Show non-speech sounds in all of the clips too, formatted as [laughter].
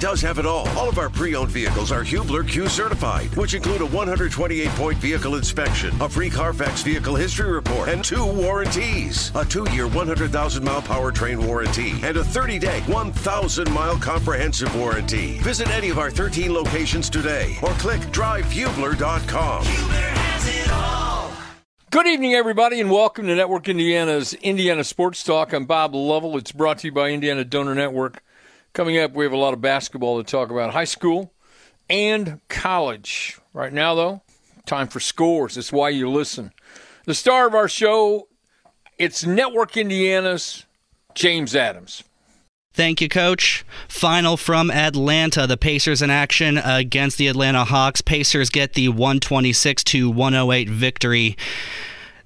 does have it all. All of our pre-owned vehicles are Hubler Q certified, which include a 128-point vehicle inspection, a free Carfax vehicle history report, and two warranties. A two-year 100,000-mile powertrain warranty and a 30-day 1,000-mile comprehensive warranty. Visit any of our 13 locations today or click drivehubler.com. Hubler has it all. Good evening, everybody, and welcome to Network Indiana's Indiana Sports Talk. I'm Bob Lovell. It's brought to you by Indiana Donor Network. Coming up, we have a lot of basketball to talk about high school and college. Right now, though, time for scores. That's why you listen. The star of our show, it's Network Indiana's James Adams. Thank you, Coach. Final from Atlanta. The Pacers in action against the Atlanta Hawks. Pacers get the 126 to 108 victory.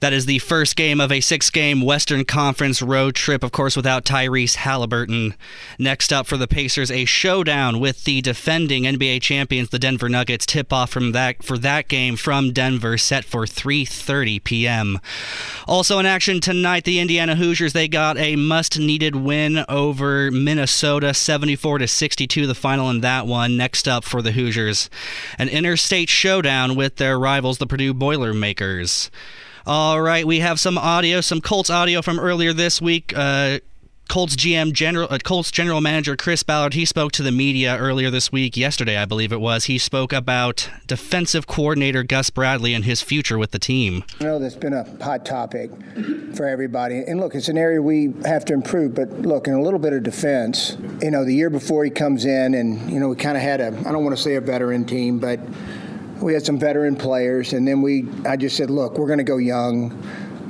That is the first game of a six game Western Conference road trip, of course, without Tyrese Halliburton. Next up for the Pacers, a showdown with the defending NBA champions, the Denver Nuggets. Tip off from that for that game from Denver, set for 3:30 p.m. Also in action tonight, the Indiana Hoosiers they got a must-needed win over Minnesota, 74 to 62. The final in that one. Next up for the Hoosiers, an interstate showdown with their rivals, the Purdue Boilermakers. All right, we have some audio, some Colts audio from earlier this week. Uh, Colts GM general uh, Colts general manager Chris Ballard he spoke to the media earlier this week yesterday I believe it was he spoke about defensive coordinator Gus Bradley and his future with the team. I know that's been a hot topic for everybody and look it's an area we have to improve but look in a little bit of defense you know the year before he comes in and you know we kind of had a I don't want to say a veteran team but we had some veteran players, and then we I just said, look, we're going to go young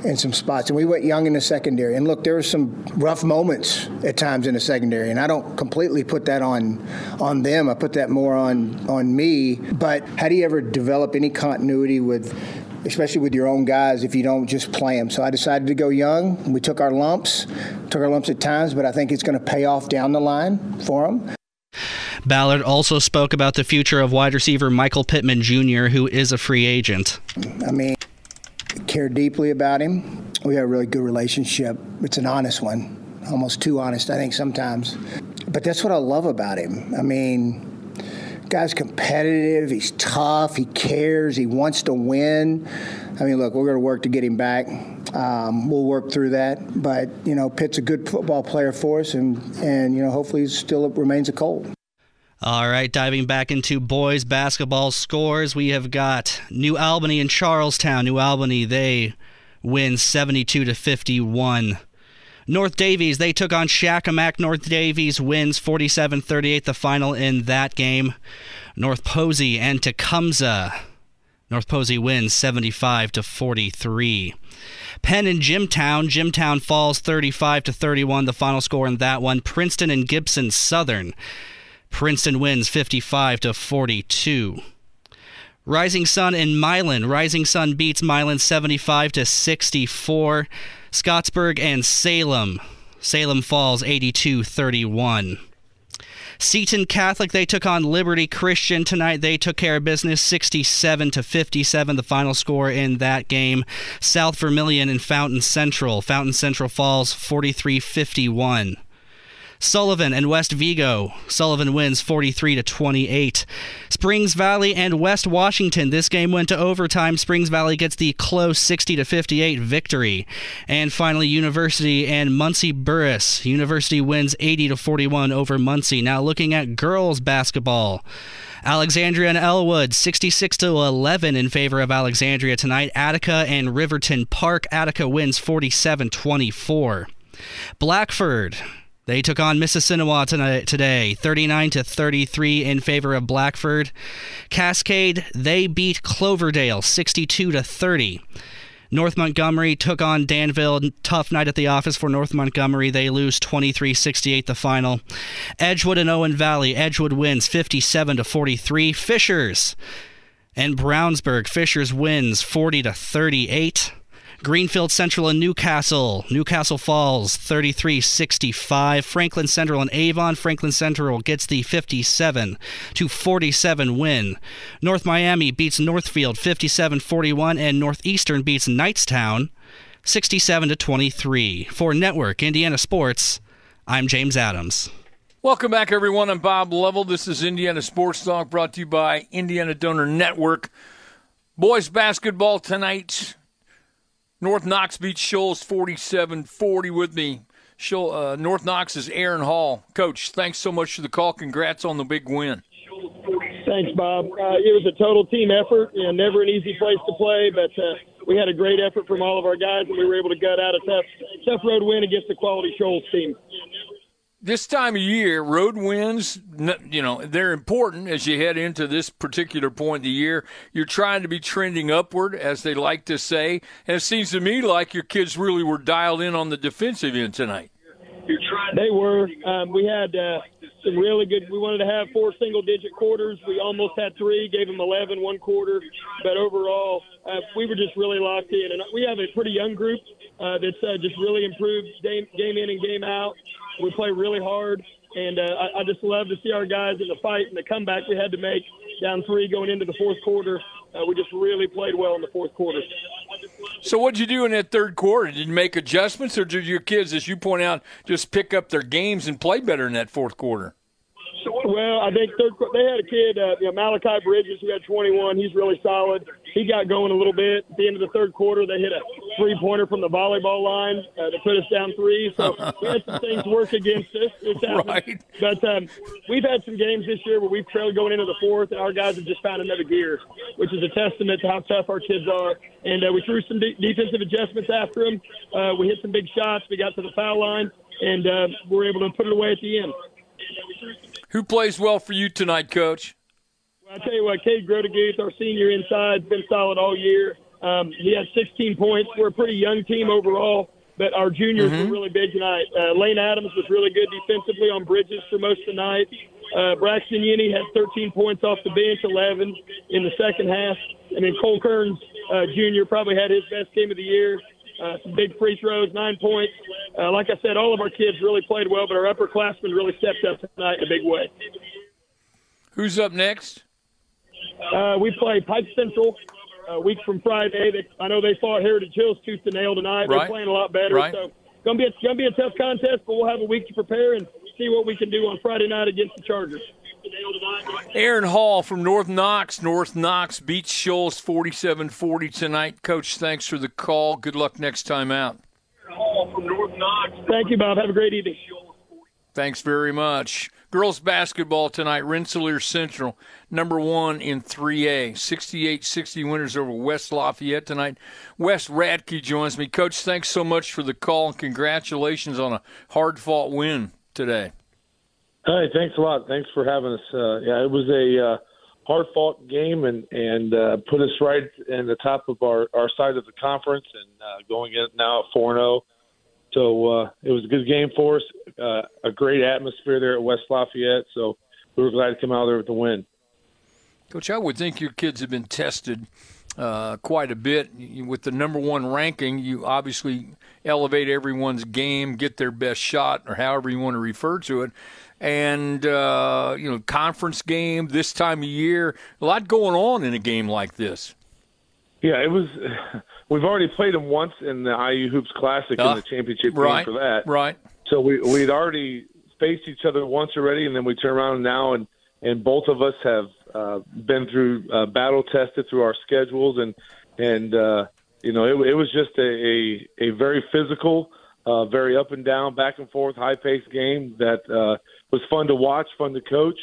in some spots, and we went young in the secondary. And look, there were some rough moments at times in the secondary, and I don't completely put that on on them. I put that more on on me. But how do you ever develop any continuity with? Especially with your own guys, if you don't just play them. So I decided to go young. We took our lumps, took our lumps at times, but I think it's going to pay off down the line for them. Ballard also spoke about the future of wide receiver Michael Pittman Jr., who is a free agent. I mean, care deeply about him. We have a really good relationship. It's an honest one, almost too honest, I think, sometimes. But that's what I love about him. I mean, guy's competitive, he's tough, he cares, he wants to win. I mean, look, we're going to work to get him back. Um, we'll work through that. But, you know, Pitt's a good football player for us, and, and you know, hopefully he still remains a Colt. All right, diving back into boys basketball scores, we have got New Albany and Charlestown. New Albany, they win 72 to 51. North Daviess, they took on Shakamak. North Daviess wins 47 38, the final in that game. North Posey and Tecumseh. North Posey wins 75 to 43. Penn and Jimtown. Jimtown falls 35 to 31, the final score in that one. Princeton and Gibson Southern. Princeton wins 55 to 42. Rising Sun in Milan. Rising Sun beats Milan 75 to 64. Scottsburg and Salem. Salem falls 82 31. Seton Catholic, they took on Liberty Christian tonight. They took care of business 67 to 57, the final score in that game. South Vermilion and Fountain Central. Fountain Central falls 43 51. Sullivan and West Vigo. Sullivan wins 43 to 28. Springs Valley and West Washington. This game went to overtime. Springs Valley gets the close 60 to 58 victory. And finally University and Muncie Burris. University wins 80 to 41 over Muncie. Now looking at girls basketball. Alexandria and Elwood, 66 to 11 in favor of Alexandria tonight. Attica and Riverton Parke. Attica wins 47 24. Blackford they took on Mississinewa tonight, today, 39 to 33 in favor of Blackford. Cascade, they beat Cloverdale 62 to 30. North Montgomery took on Danville. Tough night at the office for North Montgomery. They lose 23-68 the final. Edgewood and Owen Valley. Edgewood wins 57 to 43. Fishers and Brownsburg. Fishers wins 40 to 38. Greenfield Central and Newcastle. Newcastle Falls 33 65. Franklin Central and Avon. Franklin Central gets the 57 to 47 win. North Miami beats Northfield 57 41, and Northeastern beats Knightstown 67 to 23. For Network Indiana Sports, I'm James Adams. Welcome back, everyone. I'm Bob Lovell. This is Indiana Sports Talk brought to you by Indiana Donor Network. Boys basketball tonight. North Knox beats Shoals 47 40 with me. Uh, North Knox is Aaron Hall. Coach, thanks so much for the call. Congrats on the big win. Thanks, Bob. Uh, it was a total team effort. Know, never an easy place to play, but uh, we had a great effort from all of our guys, and we were able to gut out a tough, tough road win against the quality Shoals team this time of year, road wins, you know, they're important as you head into this particular point of the year. You're trying to be trending upward, as they like to say. And it seems to me like your kids really were dialed in on the defensive end tonight. They were. Um, we had uh, some really good. We wanted to have four single-digit quarters. We almost had three. Gave them 11 one quarter, but overall, uh, we were just really locked in. And we have a pretty young group uh, that's uh, just really improved game, game in and game out. We play really hard, and uh, I, I just love to see our guys in the fight and the comeback we had to make down three going into the fourth quarter. Uh, we just really played well in the fourth quarter. So, what'd you do in that third quarter? Did you make adjustments, or did your kids, as you point out, just pick up their games and play better in that fourth quarter? Well, I think third they had a kid, uh, you know, Malachi Bridges, who had 21. He's really solid. He got going a little bit at the end of the third quarter. They hit a three pointer from the volleyball line uh, to put us down three. So we had some things work against us. Right. But um, we've had some games this year where we've trailed going into the fourth, and our guys have just found another gear, which is a testament to how tough our kids are. And uh, we threw some de- defensive adjustments after them. Uh, we hit some big shots. We got to the foul line, and uh, we were able to put it away at the end. Who plays well for you tonight, Coach? Well, I tell you what, Cade Grodeguth, our senior inside, has been solid all year. Um, he had 16 points. We're a pretty young team overall, but our juniors mm-hmm. were really big tonight. Uh, Lane Adams was really good defensively on Bridges for most of the night. Uh, Braxton Yinny had 13 points off the bench, 11 in the second half. And then Cole Kearns, uh, junior, probably had his best game of the year. Uh, some big free throws, nine points. Uh, like I said, all of our kids really played well, but our upperclassmen really stepped up tonight in a big way. Who's up next? Uh, we play Pike Central a week from Friday. They, I know they fought Heritage Hills tooth to nail tonight. Right. They're playing a lot better. Right. So gonna be a, gonna be a tough contest, but we'll have a week to prepare and see what we can do on Friday night against the Chargers. Aaron Hall from North Knox. North Knox beats Shoals 47 40 tonight. Coach, thanks for the call. Good luck next time out. Hall from North Knox. Thank you, Bob. Have a great evening. Thanks very much. Girls basketball tonight, Rensselaer Central, number one in 3A. 68 60 winners over West Lafayette tonight. Wes Radtke joins me. Coach, thanks so much for the call and congratulations on a hard fought win today. Hi, thanks a lot. Thanks for having us. Uh, yeah, it was a uh, hard fought game and and uh, put us right in the top of our our side of the conference and uh, going in now at four zero. Oh. So uh, it was a good game for us. Uh, a great atmosphere there at West Lafayette. So we were glad to come out there with the win. Coach, I would think your kids have been tested uh, quite a bit. With the number one ranking, you obviously elevate everyone's game, get their best shot, or however you want to refer to it and uh, you know conference game this time of year. A lot going on in a game like this. Yeah, it was. [laughs] We've already played them once in the IU Hoops Classic uh, in the championship right, game for that. Right. So we we'd already faced each other once already, and then we turn around now and and both of us have uh, been through uh, battle tested through our schedules and and uh, you know it, it was just a, a a very physical, uh, very up and down, back and forth, high paced game that uh, was fun to watch, fun to coach,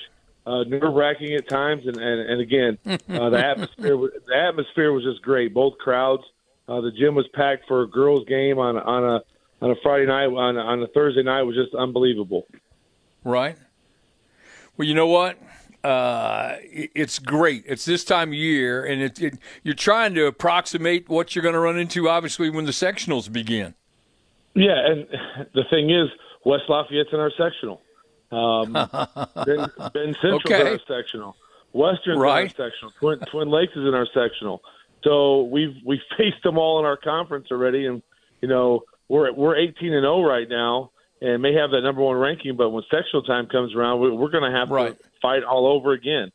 uh, nerve wracking at times, and and, and again, [laughs] uh, the atmosphere the atmosphere was just great. Both crowds, uh, the gym was packed for a girls' game on on a on a Friday night on on a Thursday night was just unbelievable. Right. Well, you know what? Uh, it's great. It's this time of year, and it, it, you're trying to approximate what you're going to run into, obviously, when the sectionals begin. Yeah, and [laughs] the thing is, West Lafayette's in our sectional. Um, [laughs] ben, ben Central's okay. in our sectional. Western's right. in our sectional. Twin, Twin Lakes is in our sectional. So we've we [laughs] faced them all in our conference already, and you know we're we're 18 and 0 right now, and may have that number one ranking. But when sectional time comes around, we, we're going to have right. to fight all over again.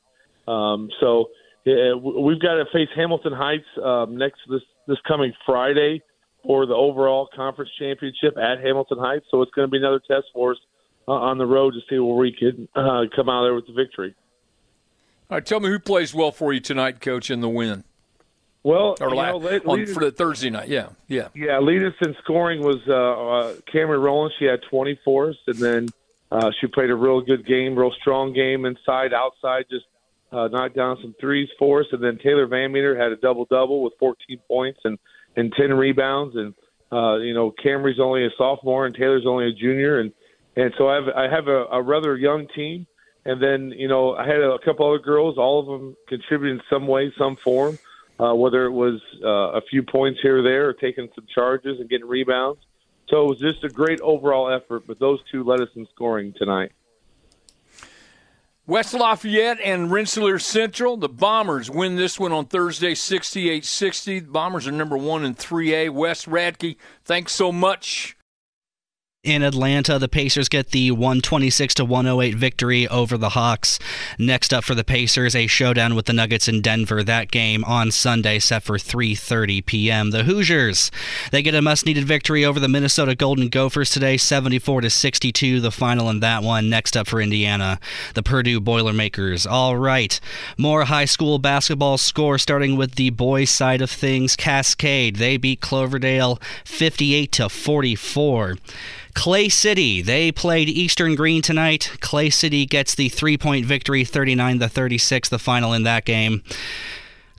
Um, so we've got to face Hamilton Heights um, next this this coming Friday for the overall conference championship at Hamilton Heights. So it's going to be another test for us uh, on the road to see where we can uh, come out there with the victory. All right, tell me who plays well for you tonight, Coach, in the win. Well, or you la- know, on, for the Thursday night, yeah, yeah. Yeah, lead us in scoring was uh, uh, Cameron Rowland. She had 20 for and then uh, she played a real good game, real strong game inside, outside, just uh, knocked down some threes for us. And then Taylor Van Meter had a double double with 14 points and and 10 rebounds. And uh, you know, Camry's only a sophomore, and Taylor's only a junior, and and so I have I have a, a rather young team. And then you know, I had a couple other girls, all of them contributing in some way, some form uh, whether it was uh, a few points here or there, or taking some charges and getting rebounds. So it was just a great overall effort. But those two led us in scoring tonight. West Lafayette and Rensselaer Central. The Bombers win this one on Thursday, 68 60. The Bombers are number one in 3A. Wes Radtke, thanks so much in Atlanta. The Pacers get the 126 to 108 victory over the Hawks. Next up for the Pacers, a showdown with the Nuggets in Denver. That game on Sunday set for 3:30 p.m. The Hoosiers, they get a must-needed victory over the Minnesota Golden Gophers today, 74 to 62. The final in that one. Next up for Indiana, the Purdue Boilermakers. All right, more high school basketball score starting with the boys side of things. Cascade, they beat Cloverdale 58 to 44. Clay City, they played Eastern Green tonight. Clay City gets the three point victory, 39 to 36, the final in that game.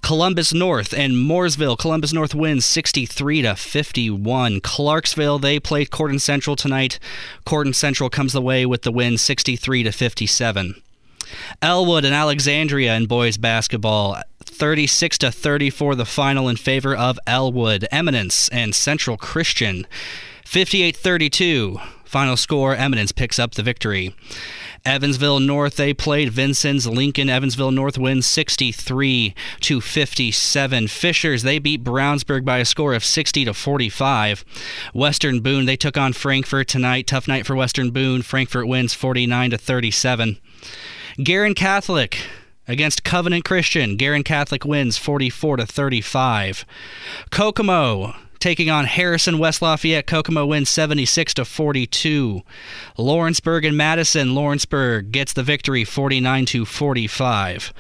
Columbus North and Mooresville. Columbus North wins 63 to 51. Clarksville, they played Corydon Central tonight. Corydon Central comes away with the win 63 to 57. Elwood and Alexandria in boys basketball. 36 to 34 the final in favor of Elwood. Eminence and Central Christian 58 32. Final score Eminence picks up the victory. Evansville North, they played Vincennes Lincoln. Evansville North wins 63 to 57. Fishers, they beat Brownsburg by a score of 60 to 45. Western Boone, they took on Frankfort tonight. Tough night for Western Boone. Frankfort wins 49 to 37. Guerin Catholic against Covenant Christian. Guerin Catholic wins 44 to 35. Kokomo taking on Harrison West Lafayette. Kokomo wins 76 to 42. Lawrenceburg and Madison. Lawrenceburg gets the victory 49 to 45.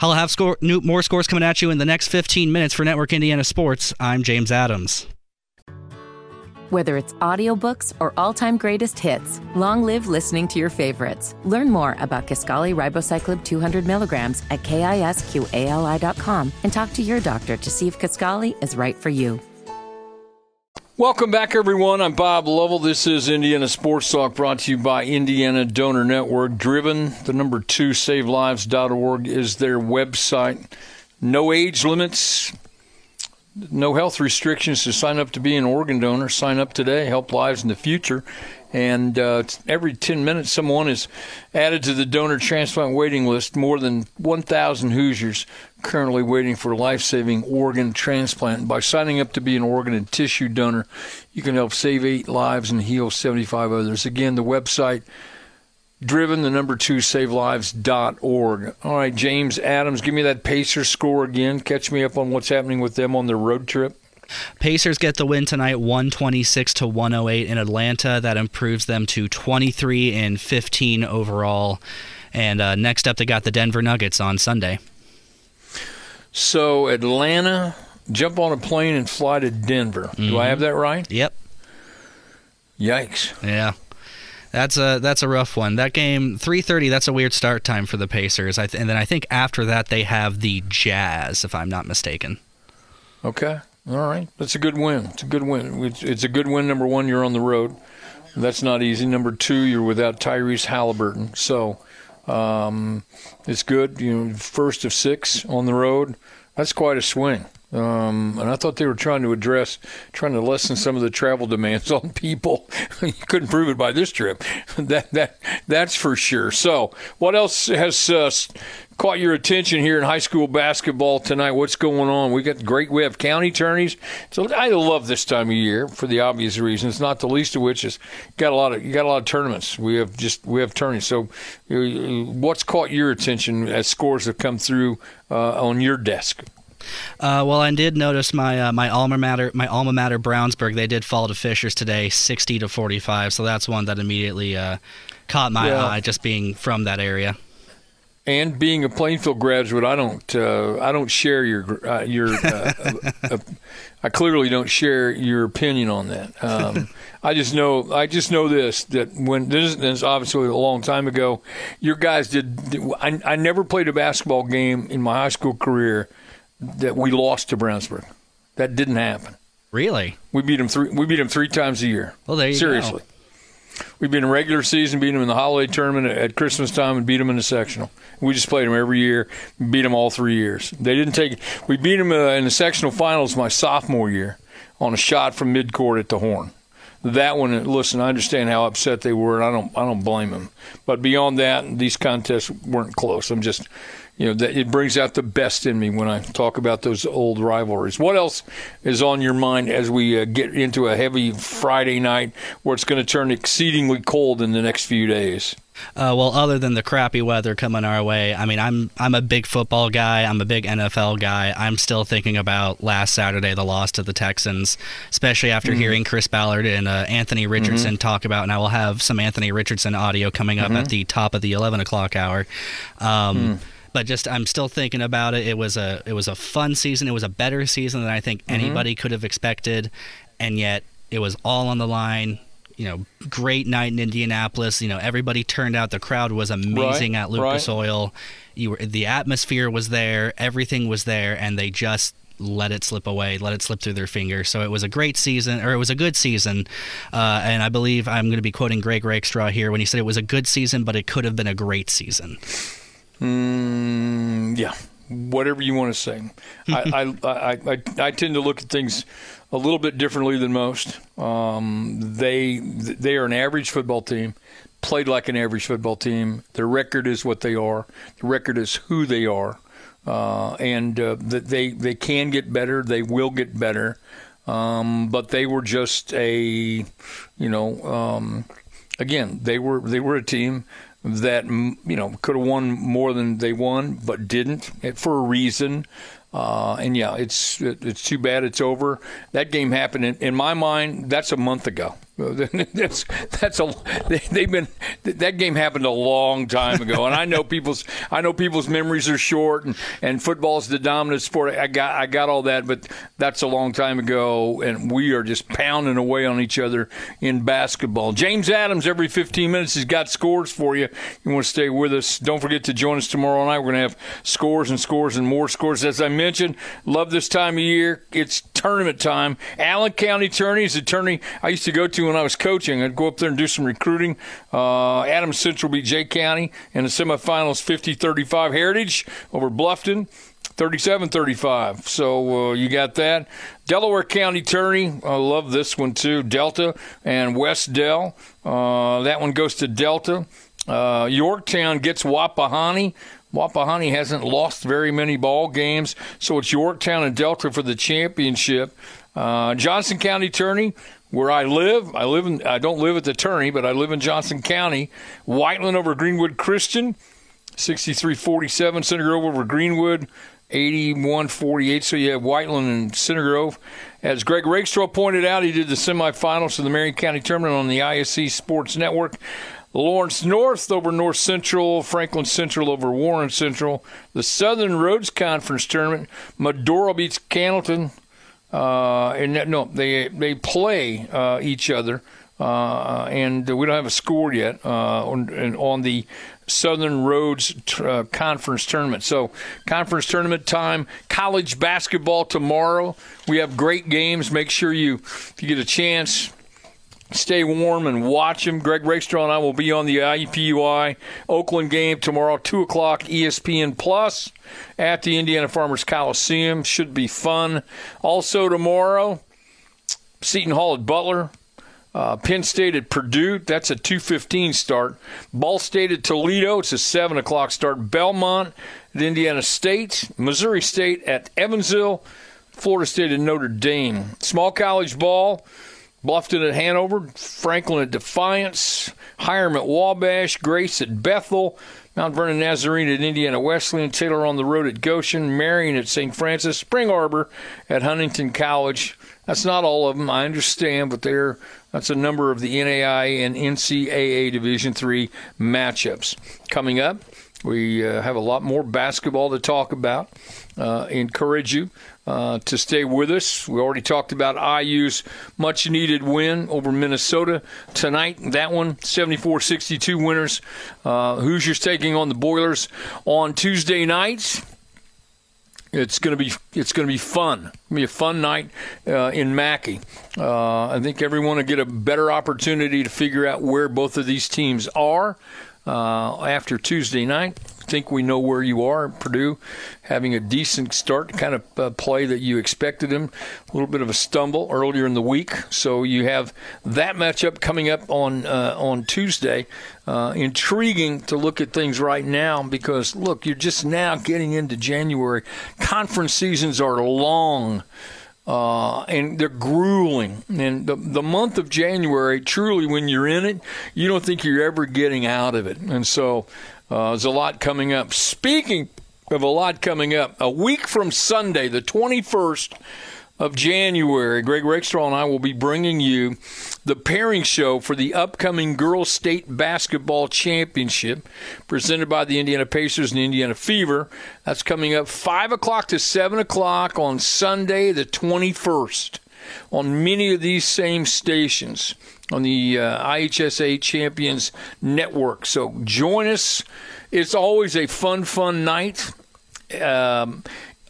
I'll have score, new, more scores coming at you in the next 15 minutes for Network Indiana Sports. I'm James Adams. Whether it's audiobooks or all-time greatest hits, long live listening to your favorites. Learn more about Kisqali Ribociclib 200 milligrams at kisqali.com and talk to your doctor to see if Kisqali is right for you. Welcome back, everyone. I'm Bob Lovell. This is Indiana Sports Talk brought to you by Indiana Donor Network. Driven, the number two, savelives.org is their website. No age limits, no health restrictions to sign up to be an organ donor. Sign up today, help lives in the future. And uh, every 10 minutes, someone is added to the donor transplant waiting list. More than 1,000 Hoosiers currently waiting for life saving organ transplant. By signing up to be an organ and tissue donor, you can help save eight lives and heal 75 others. Again, the website driven the number two savelives.org all right james adams give me that pacer score again catch me up on what's happening with them on their road trip Pacers get the win tonight 126 to 108 in Atlanta that improves them to 23 and 15 overall and uh, next up they got the Denver Nuggets on Sunday so Atlanta jump on a plane and fly to Denver mm-hmm. do I have that right yep yikes yeah that's a that's a rough one. That game, 3:30. That's a weird start time for the Pacers. Th- and then I think after that they have the Jazz, if I'm not mistaken. Okay, all right. That's a good win. It's a good win. It's, a good win. Number one, you're on the road. That's not easy. Number two, you're without Tyrese Halliburton. So um, it's good. You know, first of six on the road. That's quite a swing. Um, and I thought they were trying to address, trying to lessen some of the travel demands on people. [laughs] you couldn't prove it by this trip. [laughs] that that that's for sure. So, what else has uh, caught your attention here in high school basketball tonight? What's going on? We got great. We have county tourneys. So I love this time of year for the obvious reasons. Not the least of which is got a lot of you got a lot of tournaments. We have just we have tournaments. So, uh, what's caught your attention as scores have come through uh, on your desk? Uh, well, I did notice my uh, my alma mater, my alma mater, Brownsburg. They did fall to Fishers today, sixty to forty-five. So that's one that immediately uh, caught my Yeah. eye, just being from that area. And being a Plainfield graduate, I don't uh, I don't share your uh, your uh, [laughs] uh, I clearly don't share your opinion on that. Um, I just know I just know this that when this is obviously a long time ago, your guys did. I, I never played a basketball game in my high school career that we lost to Brownsburg. That didn't happen. Really? We beat them three. We beat them three times a year. Well, there you go. Seriously. We beat them regular season, beat them in the holiday tournament at- at Christmas time, and beat them in the sectional. We just played them every year, beat them all three years. They didn't take. We beat them uh, in the sectional finals my sophomore year on a shot from midcourt at the horn. That one, listen, I understand how upset they were, and I don't, I don't blame them. But beyond that, these contests weren't close. I'm just, you know, that it brings out the best in me when I talk about those old rivalries. What else is on your mind as we uh, get into a heavy Friday night where it's going to turn exceedingly cold in the next few days? Uh, well, other than the crappy weather coming our way, I mean, I'm I'm a big football guy. I'm a big NFL guy. I'm still thinking about last Saturday, the loss to the Texans, especially after hearing Chris Ballard and uh, Anthony Richardson talk about. And I will have some Anthony Richardson audio coming up at the top of the 11 o'clock hour. Um, But just, I'm still thinking about it. It was a it was a fun season. It was a better season than I think anybody could have expected, and yet it was all on the line you know, great night in Indianapolis. You know, everybody turned out. The crowd was amazing Right, at Lucas right. Oil. You were the atmosphere was there, everything was there, and they just let it slip away, let it slip through their fingers. So it was a great season, or it was a good season. Uh, and I believe I'm going to be quoting Greg Rakestraw here when he said it was a good season, but it could have been a great season. Mm, yeah, whatever you want to say. I, I, [laughs] I, I, I tend to look at things a little bit differently than most. Um, they they are an average football team, played like an average football team. Their record is what they are. The record is who they are, uh, and uh, that they they can get better. They will get better. Um, but they were just a, you know, um, again, they were they were a team that you know could have won more than they won, but didn't eh, for a reason. Uh, and yeah, it's it, it's too bad it's over. That game happened in, in my mind. That's a month ago. [laughs] that's that's a they, they've been that game happened a long time ago, and I know [laughs] people's I know people's memories are short, and and football's the dominant sport. I got I got all that, but that's a long time ago, and we are just pounding away on each other in basketball. James Adams every 15 minutes he's got scores for you. You want to stay with us? Don't forget to join us tomorrow night. We're going to have scores and scores and more scores. As I mentioned, love this time of year. It's tournament time. Allen County Tourney is a tourney I used to go to when I was coaching. I'd go up there and do some recruiting. Uh, Adams Central beat Jay County in the semifinals 50 35 Heritage over Bluffton. 37 35. So uh, you got that. Delaware County Tourney. I love this one too. Delta and Wes-Del. Uh, that one goes to Delta. Uh, Yorktown gets Wapahani. Wapahani hasn't lost very many ball games, so it's Yorktown and Delta for the championship. Uh, Johnson County Tourney, where I live, I live in. I don't live at the Tourney, but I live in Johnson County. Whiteland over Greenwood Christian. 63-47 Center Grove over Greenwood 81-48 so you have Whiteland and Center Grove as Greg Rakestraw pointed out he did the semifinals of the Marion County Tournament on the ISC Sports Network Lawrence North over North Central, Franklin Central over Warren Central. The Southern Roads Conference Tournament, Medora beats Cannelton. Uh, and that, no, they they play uh, each other, uh, and we don't have a score yet uh, on, on the Southern Roads uh, Conference Tournament. So, conference tournament time. College basketball tomorrow. We have great games. Make sure you, if you get a chance, stay warm and watch them. Greg Rakestraw and I will be on the IUPUI Oakland game tomorrow, 2 o'clock, ESPN Plus at the Indiana Farmers Coliseum. Should be fun. Also, tomorrow, Seton Hall at Butler. Uh, Penn State at Purdue, that's a 2:15 start. Ball State at Toledo, it's a 7 o'clock start. Belmont at Indiana State, Missouri State at Evansville, Florida State at Notre Dame. Small college ball, Bluffton at Hanover, Franklin at Defiance, Hiram at Wabash, Grace at Bethel, Mount Vernon Nazarene at Indiana Wesleyan, Taylor on the road at Goshen, Marion at St. Francis, Spring Arbor at Huntington College. That's not all of them, I understand, but there that's a number of the NAI and NCAA Division three matchups coming up. We uh, have a lot more basketball to talk about. Uh, encourage you uh, to stay with us. We already talked about IU's much needed win over Minnesota tonight. That one, 74 62 winners. Uh, Hoosiers taking on the Boilers on Tuesday night. It's gonna be it's gonna be fun. It'll be a fun night uh, in Mackey. Uh, I think everyone will get a better opportunity to figure out where both of these teams are uh, after Tuesday night. I think we know where you are. Purdue having a decent start, kind of uh, play that you expected them. A little bit of a stumble earlier in the week, so you have that matchup coming up on uh, on Tuesday. Uh, intriguing to look at things right now because look, you're just now getting into January. Conference seasons are long. Uh, and they're grueling. And the, the month of January, truly, when you're in it, you don't think you're ever getting out of it. And so uh, there's a lot coming up. Speaking of a lot coming up, a week from Sunday, the 21st of January, Greg Rakestraw and I will be bringing you the pairing show for the upcoming Girls State Basketball Championship presented by the Indiana Pacers and the Indiana Fever. That's coming up 5 o'clock to 7 o'clock on Sunday, the 21st, on many of these same stations on the uh, IHSA Champions Network. So join us. It's always a fun, fun night. Um,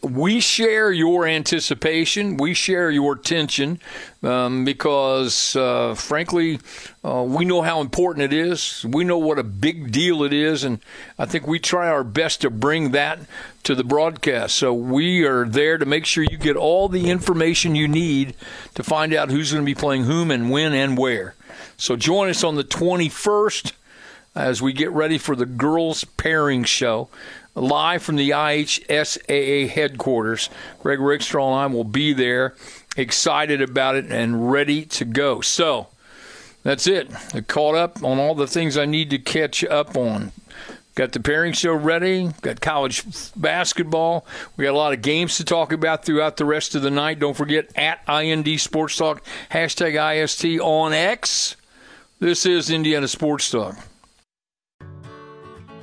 we share your anticipation. We share your tension um, because, uh, frankly, uh, we know how important it is. We know what a big deal it is, and I think we try our best to bring that to the broadcast. So we are there to make sure you get all the information you need to find out who's going to be playing whom and when and where. So join us on the 21st as we get ready for the girls pairing show live from the IHSAA headquarters. Greg Rakestraw and I will be there, excited about it and ready to go. So that's it. I caught up on all the things I need to catch up on. Got the pairing show ready. Got college basketball. We got a lot of games to talk about throughout the rest of the night. Don't forget at IND Sports Talk, hashtag IST on X. This is Indiana Sports Talk.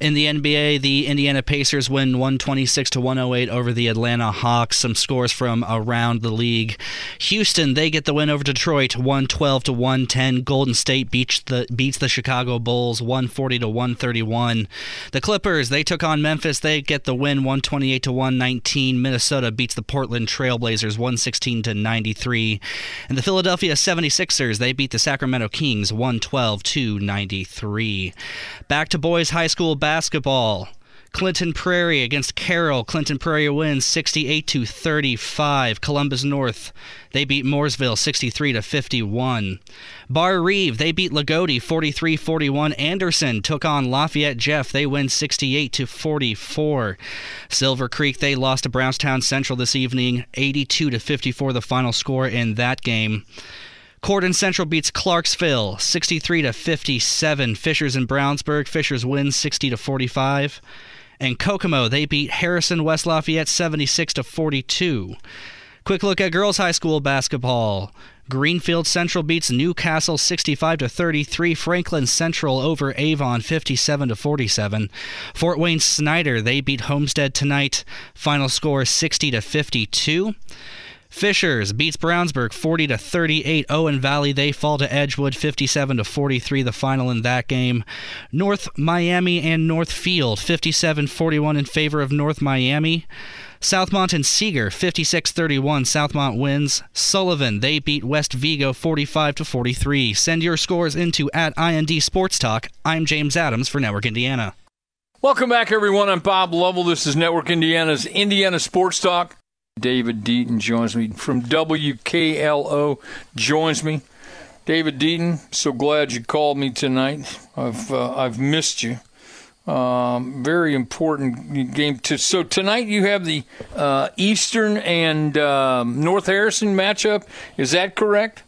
In the NBA, the Indiana Pacers win 126 to 108 over the Atlanta Hawks. Some scores from around the league. Houston, they get the win over Detroit 112 to 110. Golden State beats the beats the Chicago Bulls 140 to 131. The Clippers, they took on Memphis. They get the win 128 to 119. Minnesota beats the Portland Trailblazers 116 to 93. And the Philadelphia 76ers, they beat the Sacramento Kings 112 to 93. Back to boys high school basketball. Clinton Prairie against Carroll. Clinton Prairie wins 68 to 35. Columbus North they beat Mooresville 63 to 51. Barr-Reeve they beat Loogootee 43-41. Anderson took on Lafayette Jeff. They win 68 to 44. Silver Creek they lost to Brownstown Central this evening 82 to 54 the final score in that game. Corydon Central beats Clarksville 63 to 57. Fishers and Brownsburg. Fishers win 60 to 45. And Kokomo they beat Harrison West Lafayette 76 to 42. Quick look at girls high school basketball. Greenfield Central beats Newcastle 65 to 33. Franklin Central over Avon 57 to 47. Fort Wayne Snyder they beat Homestead tonight. Final score 60 to 52. Fishers beats Brownsburg 40 to 38. Owen Valley they fall to Edgewood 57 to 43 the final in that game. North Miami and Northfield 57-41 in favor of North Miami. Southmont and Seeger 56-31 Southmont wins. Sullivan they beat West Vigo 45 to 43. Send your scores into at IND Sports Talk. I'm James Adams for Network Indiana. Welcome back everyone. I'm Bob Lovell. This is Network Indiana's Indiana Sports Talk. David Deaton joins me from WKLO. Joins me, David Deaton. So glad you called me tonight. I've uh, I've missed you. Um, very important game. To, so tonight you have the uh, Eastern and um, North Harrison matchup. Is that correct?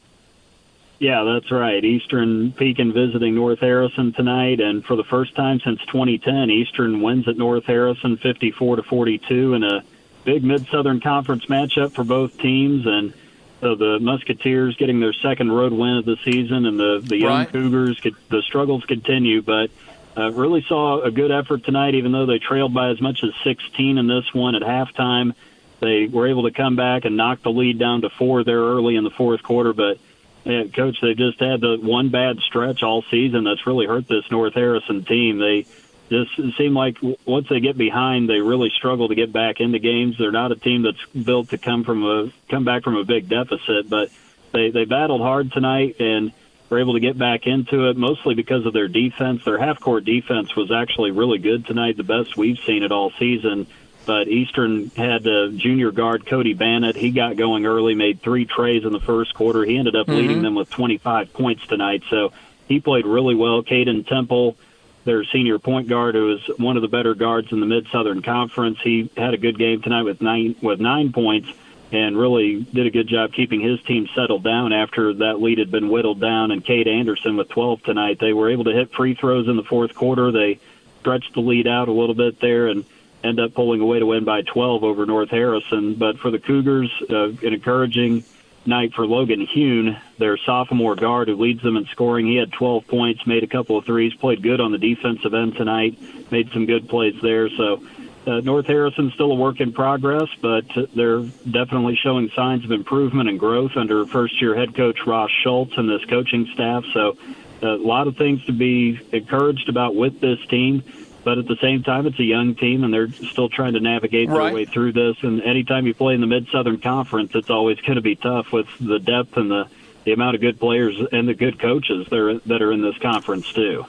Yeah, that's right. Eastern Pekin visiting North Harrison tonight, and for the first time since 2010, Eastern wins at North Harrison 54 to 42 in a big Mid Southern Conference matchup for both teams. And so the Musketeers getting their second road win of the season, and the the young Right. Cougars. Could, the struggles continue, but uh, really saw a good effort tonight, even though they trailed by as much as 16 in this one at halftime. They were able to come back and knock the lead down to four there early in the fourth quarter, but yeah, coach, they just had the one bad stretch all season that's really hurt this North Harrison team. They just it seem like once they get behind, they really struggle to get back into games. They're not a team that's built to come from a come back from a big deficit, but they they battled hard tonight and were able to get back into it, mostly because of their defense. Their half court defense was actually really good tonight, the best we've seen it all season. But Eastern had uh, junior guard Cody Bannett. He got going early, made three trays in the first quarter. He ended up leading them with 25 points tonight. So he played really well. Caden Temple, their senior point guard, who is one of the better guards in the Mid Southern Conference, he had a good game tonight with nine with nine points and really did a good job keeping his team settled down after that lead had been whittled down. And Kate Anderson with 12 tonight. They were able to hit free throws in the fourth quarter. They stretched the lead out a little bit there and end up pulling away to win by 12 over North Harrison. But for the Cougars, uh, an encouraging night for Logan Hune, their sophomore guard who leads them in scoring. He had 12 points, made a couple of threes, played good on the defensive end tonight, made some good plays there. So uh, North Harrison's still a work in progress, but they're definitely showing signs of improvement and growth under first year head coach Ross Schultz and this coaching staff. So a lot of things to be encouraged about with this team. But at the same time, it's a young team, and they're still trying to navigate their Right. way through this. And anytime you play in the Mid Southern Conference, it's always going to be tough with the depth and the, the amount of good players and the good coaches that are, that are in this conference, too.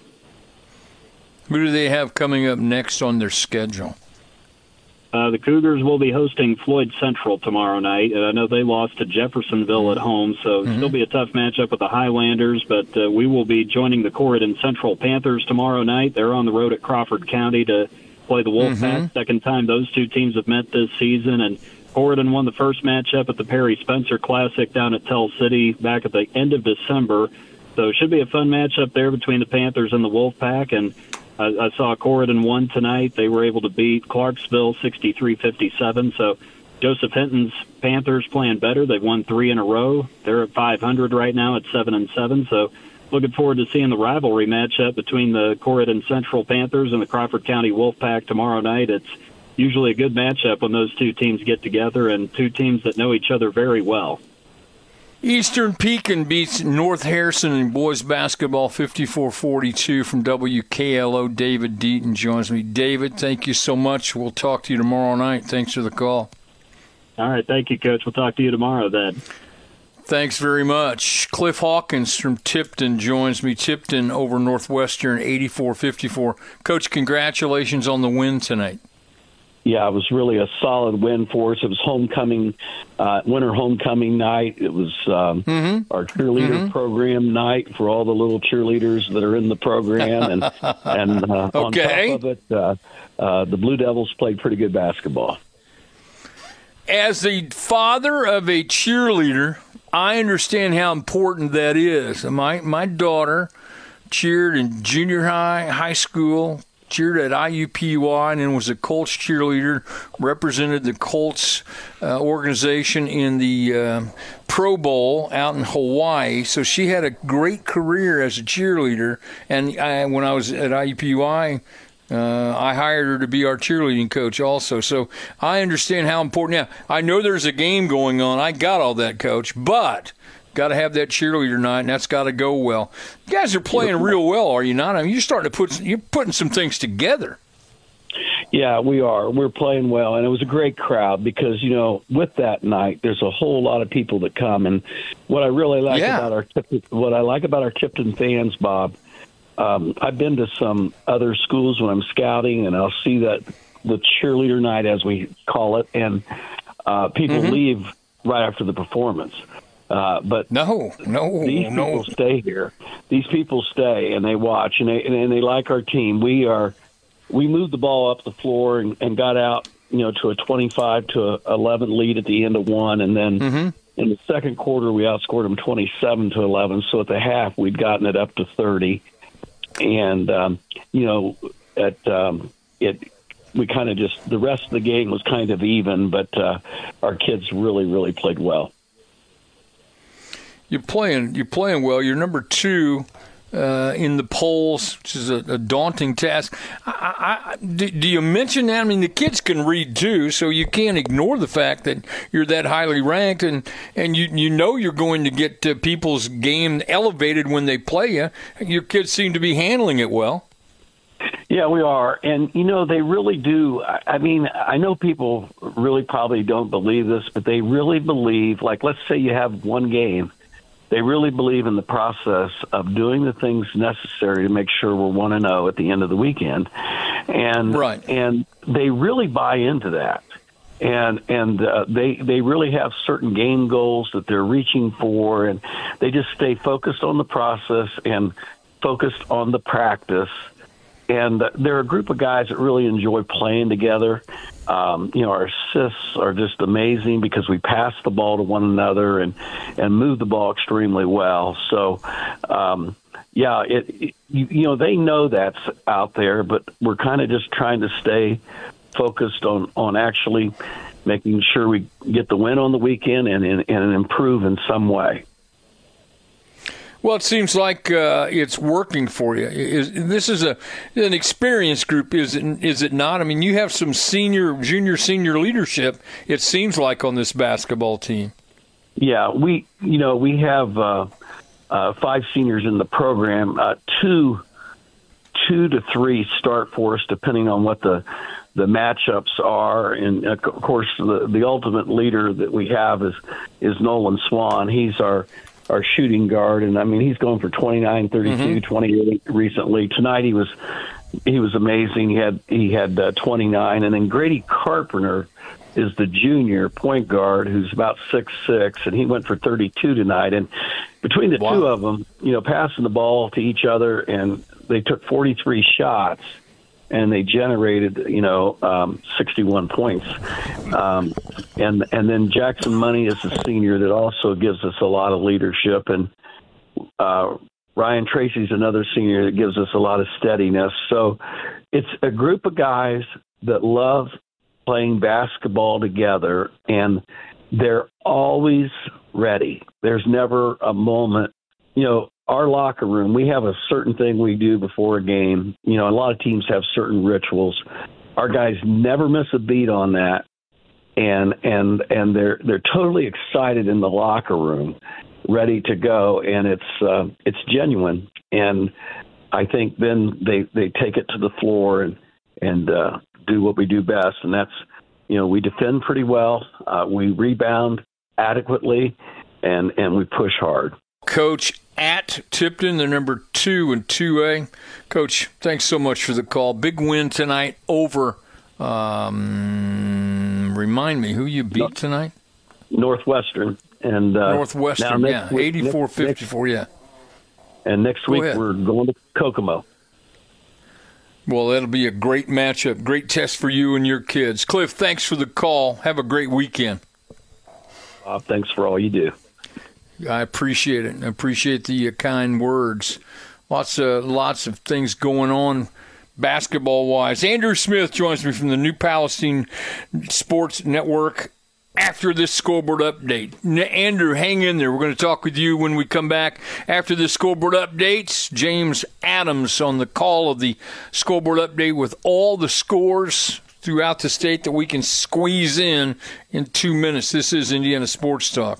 Who do they have coming up next on their schedule? Uh, the Cougars will be hosting Floyd Central tomorrow night. Uh, I know they lost to Jeffersonville at home, so it'll still be a tough matchup with the Highlanders. But uh, we will be joining the Corydon Central Panthers tomorrow night. They're on the road at Crawford County to play the Wolfpack. Second time those two teams have met this season, and Corydon won the first matchup at the Perry Spencer Classic down at Tell City back at the end of December. So it should be a fun matchup there between the Panthers and the Wolfpack. And I, I saw Corydon won tonight. They were able to beat Clarksville 63-57. So Joseph Hinton's Panthers playing better. They've won three in a row. They're at 500 right now at seven and seven. So looking forward to seeing the rivalry matchup between the Corydon Central Panthers and the Crawford County Wolfpack tomorrow night. It's usually a good matchup when those two teams get together and two teams that know each other very well. Eastern Pekin beats North Harrison in boys basketball 54-42 from WKLO. David Deaton joins me. David, thank you so much. We'll talk to you tomorrow night. Thanks for the call. All right, thank you, Coach. We'll talk to you tomorrow then. Thanks very much. Cliff Hawkins from Tipton joins me. Tipton over Northwestern 84-54. Coach, congratulations on the win tonight. Yeah, it was really a solid win for us. It was homecoming, uh, winter homecoming night. It was um, our cheerleader program night for all the little cheerleaders that are in the program, and [laughs] and uh, Okay. on top of it, uh, uh, the Blue Devils played pretty good basketball. As the father of a cheerleader, I understand how important that is. My my daughter cheered in junior high, high school, cheered at IUPUI, and was a Colts cheerleader. Represented the Colts uh, organization in the uh, Pro Bowl out in Hawaii. So she had a great career as a cheerleader. And I, when I was at IUPUI. Uh, I hired her to be our cheerleading coach also. So I understand how important. Now, I know there's a game going on. I got all that, coach, but got to have that cheerleader night, and that's got to go well. You guys are playing real well, are you not? I mean, you're starting to put you're putting some things together. Yeah, we are. We're playing well, and it was a great crowd because you know, with that night, there's a whole lot of people that come. And what I really like Yeah. about our what I like about our Tipton fans, Bob, um, I've been to some other schools when I'm scouting, and I'll see that the cheerleader night, as we call it, and uh, people leave right after the performance. Uh, but No, no, these no. people stay here. These people stay and they watch and they and they like our team. We are we moved the ball up the floor and, and got out, you know, to a 25 to a 11 lead at the end of one, and then. Mm-hmm. In the second quarter, we outscored them 27 to 11. So at the half, we'd gotten it up to 30, and um, you know, at um, it, we kind of just the rest of the game was kind of even, but uh, our kids really, really played well. You're playing. You're playing well. You're number two uh, in the polls, which is a, a daunting task. I, I, do, do, you mention that? I mean, the kids can read too, so you can't ignore the fact that you're that highly ranked, and and you you know you're going to get uh, people's game elevated when they play you. Your kids seem to be handling it well. Yeah, we are. And, you know, they really do. I mean, I know people really probably don't believe this, but they really believe, like, let's say you have one game they really believe in the process of doing the things necessary to make sure we're one and zero at the end of the weekend, and right. and they really buy into that, and and uh, they they really have certain game goals that they're reaching for, and they just stay focused on the process and focused on the practice and they're a group of guys that really enjoy playing together. Um, you know, our assists are just amazing because we pass the ball to one another and and move the ball extremely well. So, um, yeah, it, it you, you know they know that's out there, but we're kind of just trying to stay focused on on actually making sure we get the win on the weekend and and, and improve in some way. Well, it seems like uh, it's working for you. Is, this is a an experienced group, is it? Is it not? I mean, you have some senior, junior, senior leadership. It seems like on this basketball team. Yeah, we you know we have uh, uh, five seniors in the program. Uh, two two to three start for us, depending on what the the matchups are. And of course, the the ultimate leader that we have is is Nolan Swan. He's our our shooting guard, and I mean he's going for 29, 32, mm-hmm. 28 recently. Tonight he was he was amazing. He had he had uh, 29, and then Grady Carpenter is the junior point guard who's about six six, and he went for 32 tonight. And between the wow. two of them, you know, passing the ball to each other, and they took 43 shots and they generated you know um, 61 points. Um, and and then Jackson Money is a senior that also gives us a lot of leadership, and uh, Ryan Tracy's another senior that gives us a lot of steadiness. So it's a group of guys that love playing basketball together, and they're always ready. There's never a moment, you know, our locker room, we have a certain thing we do before a game. You know, a lot of teams have certain rituals. Our guys never miss a beat on that, and and and they're they're totally excited in the locker room, ready to go, and it's uh, it's genuine. And I think then they they take it to the floor and and uh, do what we do best, and that's you know we defend pretty well, uh, we rebound adequately, and and we push hard. Coach at Tipton, the number two and 2A. Coach, thanks so much for the call. Big win tonight over, um, remind me, who you beat tonight? Northwestern. and uh, Northwestern, yeah. 84 54, yeah. And next week we're going to Kokomo. Well, that'll be a great matchup, great test for you and your kids. Cliff, thanks for the call. Have a great weekend. Uh, thanks for all you do. I appreciate it. I appreciate the uh, kind words. Lots of lots of things going on basketball wise. Andrew Smith joins me from the New Palestine Sports Network after this scoreboard update. Andrew, hang in there. We're going to talk with you when we come back after the scoreboard updates. James Adams on the call of the scoreboard update with all the scores throughout the state that we can squeeze in in two minutes. This is Indiana Sports Talk.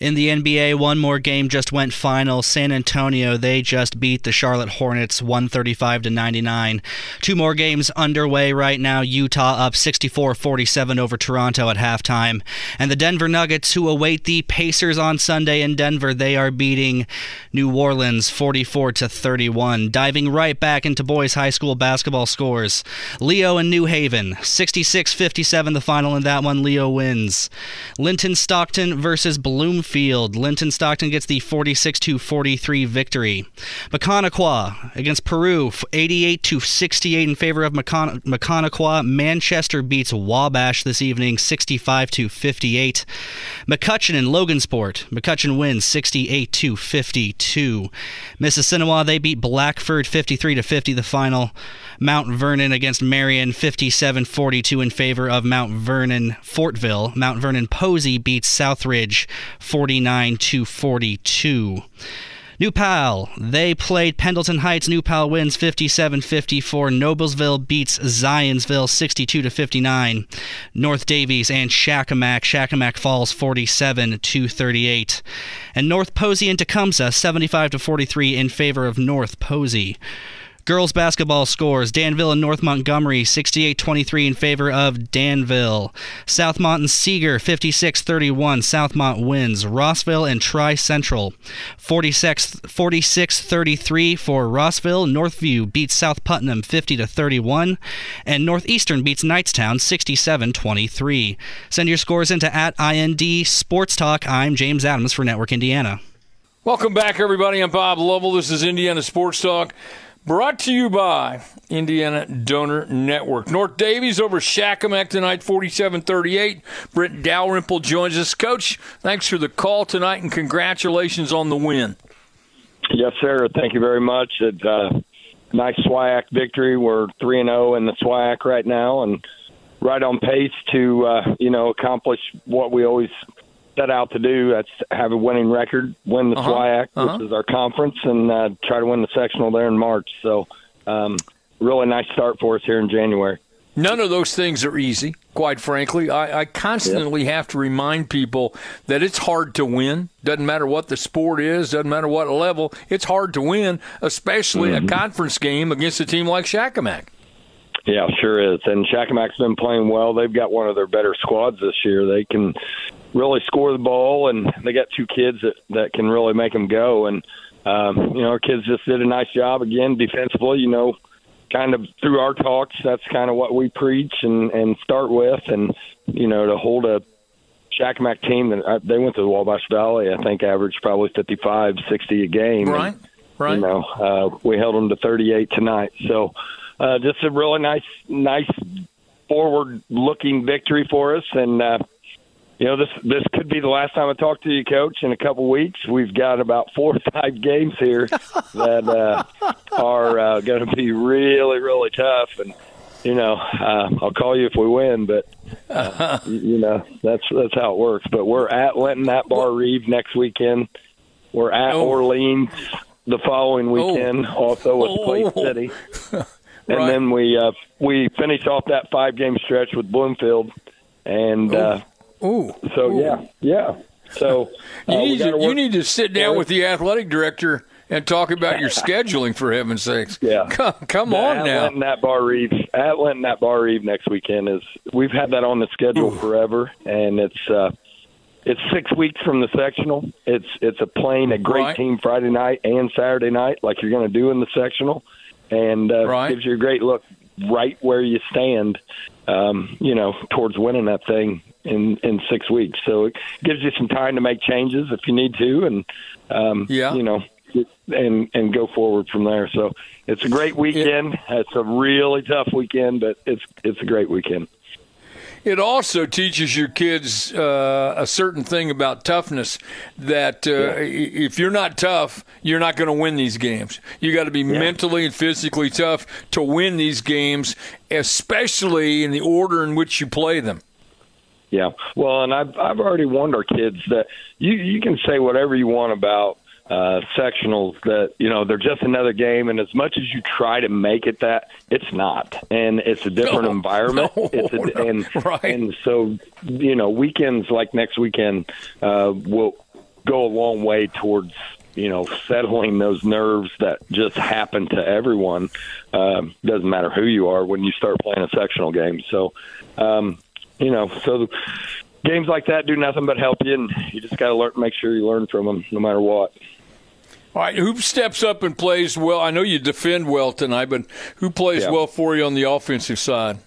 In the NBA, one more game just went final. San Antonio, they just beat the Charlotte Hornets 135 to 99. Two more games underway right now. Utah up 64-47 over Toronto at halftime. And the Denver Nuggets who await the Pacers on Sunday in Denver, they are beating New Orleans 44 to 31. Diving right back into boys high school basketball scores. Leo and New Haven, 66-57 the final in that one. Leo wins. Linton Stockton versus Field. Linton Stockton gets the 46 43 victory. Maconaquah against Peru, 88 68 in favor of Maconaquah. Manchester beats Wabash this evening, 65 58. McCutcheon and Logansport. McCutcheon wins 68 52. Mississinewa they beat Blackford 53 50 the final. Mount Vernon against Marion 57 42 in favor of Mount Vernon Fortville. Mount Vernon Posey beats Southridge 49 to 42. New Pal, they played Pendleton Heights. New Pal wins 57-54. Noblesville beats Zionsville 62 59. North Daviess and Shakamak. Shakamak falls 47 38. And North Posey and Tecumseh 75 43 in favor of North Posey. Girls basketball scores Danville and North Montgomery 68 23 in favor of Danville. Southmont and Seeger 56 31. Southmont wins. Rossville and Tri Central 46 33 for Rossville. Northview beats South Putnam 50 31. And Northeastern beats Knightstown 67 23. Send your scores into at IND Sports Talk. I'm James Adams for Network Indiana. Welcome back, everybody. I'm Bob Lovell. This is Indiana Sports Talk. Brought to you by Indiana Donor Network. North Daviess over Shakamak tonight, 47-38. Brent Dalrymple joins us. Coach, thanks for the call tonight and congratulations on the win. Yes, sir. Thank you very much. A nice SWIAC victory. We're 3 and 0 in the SWIAC right now and right on pace to, uh, you know, accomplish what we always – set out to do. That's have a winning record, win the uh-huh. SWIAC, uh-huh. which is our conference, and uh, try to win the sectional there in March. So, um, really nice start for us here in January. None of those things are easy, quite frankly. I, I constantly yep. have to remind people that it's hard to win. Doesn't matter what the sport is, doesn't matter what level, it's hard to win, especially mm-hmm. a conference game against a team like Shakamak. Yeah, sure is. And Shakamak's been playing well. They've got one of their better squads this year. They can really score the ball, and they got two kids that that can really make them go. And um, you know, our kids just did a nice job again defensively. You know, kind of through our talks, that's kind of what we preach and and start with, and you know, to hold a Shakamak team that uh, they went to the Wabash Valley, I think averaged probably 55, 60 a game. Right, and, right. You know, uh, we held them to 38 tonight. So, uh, just a really nice, nice forward-looking victory for us, and uh, you know, this this could be the last time I talk to you, Coach. In a couple weeks, we've got about four or five games here [laughs] that uh, are uh, going to be really, really tough. And you know, uh, I'll call you if we win, but uh, [laughs] you know that's that's how it works. But we're at Linton at Barr-Reeve next weekend. We're at oh. Orleans the following oh. weekend, oh. also with oh. Plate City, [laughs] and right. then we uh, we finish off that five game stretch with Bloomfield, and. Uh, Ooh. So Ooh. yeah, yeah. So [laughs] uh, you, need to, you need to sit down with the athletic director and talk about your [laughs] scheduling for heaven's sakes. Yeah, come, come on now. That Barr-Reeve at Linton that Barr-Reeve next weekend is we've had that on the schedule Ooh. forever, and it's uh, it's six weeks from the sectional. It's it's a playing a great right. team Friday night and Saturday night, like you're going to do in the sectional, and uh, right. gives you a great look right where you stand. Um, you know, towards winning that thing in in six weeks. So it gives you some time to make changes if you need to, and um, yeah, you know, and and go forward from there. So it's a great weekend. It's a really tough weekend, but it's it's a great weekend. It also teaches your kids uh, a certain thing about toughness that uh, yeah. if you're not tough, you're not going to win these games. You got to be yeah. mentally and physically tough to win these games, especially in the order in which you play them. Yeah. Well, and I've I've already warned our kids that you you can say whatever you want about uh, sectionals that you know they're just another game, and as much as you try to make it that, it's not, and it's a different no, environment. [laughs] No, it's a, and right. and so you know weekends like next weekend uh, will go a long way towards you know settling those nerves that just happen to everyone. Um, doesn't matter who you are when you start playing a sectional game. So, um, you know, so games like that do nothing but help you, and you just got to learn, make sure you learn from them, no matter what. All right, who steps up and plays well? I know you defend well tonight, but who plays Yeah. well for you on the offensive side?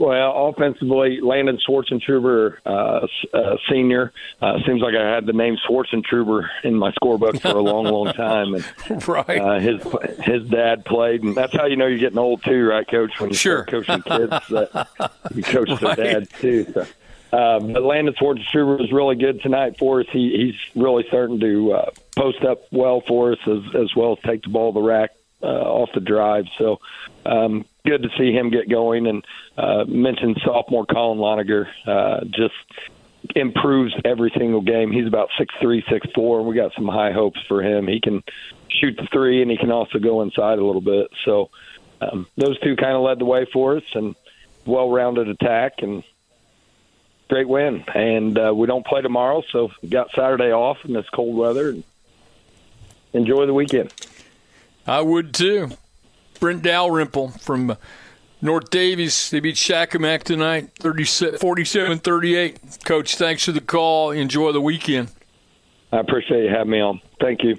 Well, offensively, Landon Schwartzentruber, uh, uh, senior. Uh, seems like I had the name Schwartzentruber in my scorebook for a long, long time. And [laughs] right, uh, his his dad played, and that's how you know you're getting old too, right, Coach? When you Sure. start coaching kids, that [laughs] you coach Right. their dads too. So. Uh, but Landon Schwartzentruber was really good tonight for us. He, he's really starting to uh, post up well for us, as, as well as take the ball to the rack uh, off the drive. So um, good to see him get going. And uh, mentioned sophomore Colin Loniger uh, just improves every single game. He's about six three, six four, and we got some high hopes for him. He can shoot the three, and he can also go inside a little bit. So um, those two kind of led the way for us, and well-rounded attack and great win. And uh, we don't play tomorrow, so got Saturday off in this cold weather. And enjoy the weekend. I would too. Brent Dalrymple from uh, North Daviess. They beat Shakamak tonight, 47 38. Coach, thanks for the call. Enjoy the weekend. I appreciate you having me on. Thank you.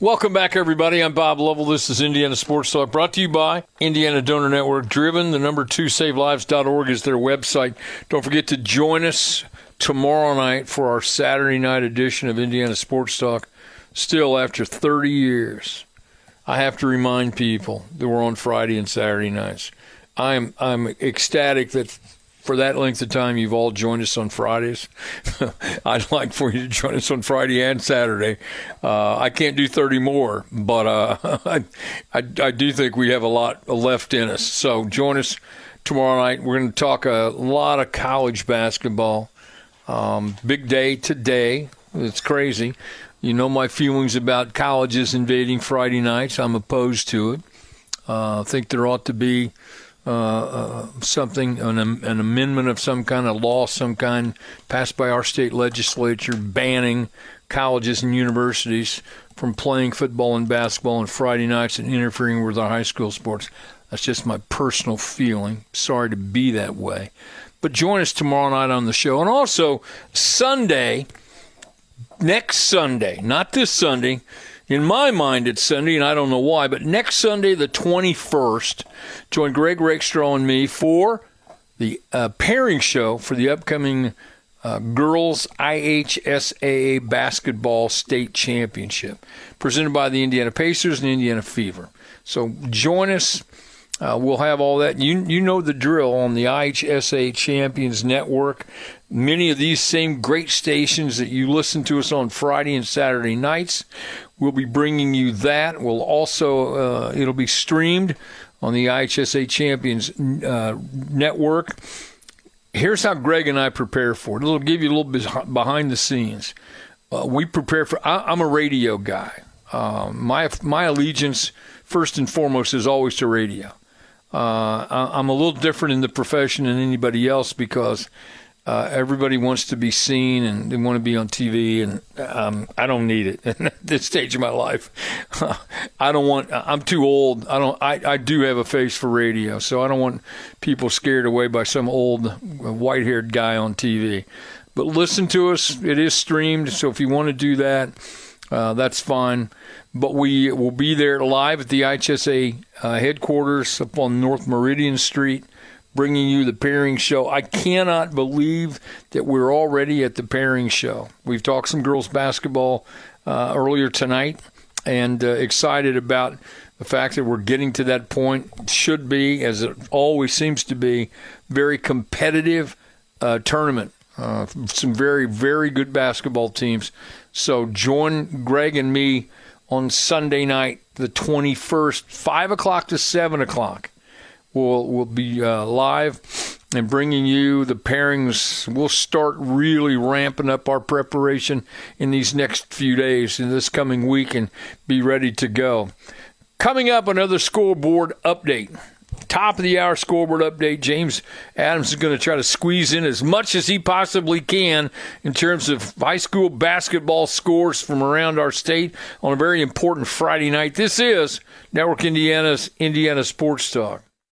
Welcome back, everybody. I'm Bob Lovell. This is Indiana Sports Talk, brought to you by Indiana Donor Network. Driven, the number two savelives.org is their website. Don't forget to join us tomorrow night for our Saturday night edition of Indiana Sports Talk. Still, after 30 years, I have to remind people that we're on Friday and Saturday nights. I'm I'm ecstatic that for that length of time you've all joined us on Fridays. [laughs] I'd like for you to join us on Friday and Saturday. Uh, I can't do 30 more, but uh, [laughs] I, I I do think we have a lot left in us. So join us tomorrow night. We're going to talk a lot of college basketball. Um, big day today. It's crazy. You know my feelings about colleges invading Friday nights. I'm opposed to it. Uh, I think there ought to be uh, uh, something, an, an amendment of some kind of law, some kind passed by our state legislature banning colleges and universities from playing football and basketball on Friday nights and interfering with our high school sports. That's just my personal feeling. Sorry to be that way. But join us tomorrow night on the show. And also, Sunday, next Sunday, not this Sunday. In my mind, it's Sunday, and I don't know why, but next Sunday, the 21st, join Greg Rakestraw and me for the uh, pairing show for the upcoming uh, Girls IHSAA Basketball State Championship, presented by the Indiana Pacers and Indiana Fever. So join us. Uh, we'll have all that. You you know the drill on the IHSAA Champions Network. Many of these same great stations that you listen to us on Friday and Saturday nights. We'll be bringing you that. We'll also uh, it'll be streamed on the IHSAA Champions uh, Network. Here's how Greg and I prepare for it. It'll give you a little bit behind the scenes. Uh, we prepare for. I, I'm a radio guy. Um, my my allegiance first and foremost is always to radio. Uh, I- I'm a little different in the profession than anybody else because uh, everybody wants to be seen and they want to be on TV, and um, I don't need it [laughs] at this stage of my life. [laughs] I don't want. I'm too old. I don't. I, I do have a face for radio, so I don't want people scared away by some old white-haired guy on TV. But listen to us. It is streamed, so if you want to do that, uh, that's fine. But we will be there live at the IHSAA uh, headquarters up on North Meridian Street, bringing you the pairing show. I cannot believe that we're already at the pairing show. We've talked some girls basketball uh, earlier tonight, and uh, excited about the fact that we're getting to that point. Should be, as it always seems to be, very competitive uh, tournament. Uh, some very, very good basketball teams. So join Greg and me on Sunday night, the 21st, 5 o'clock to 7 o'clock. We'll, we'll be uh, live and bringing you the pairings. We'll start really ramping up our preparation in these next few days, in this coming week, and be ready to go. Coming up, another scoreboard update. top of the hour scoreboard update. James Adams is going to try to squeeze in as much as he possibly can in terms of high school basketball scores from around our state on a very important Friday night. This is Network Indiana's Indiana Sports Talk.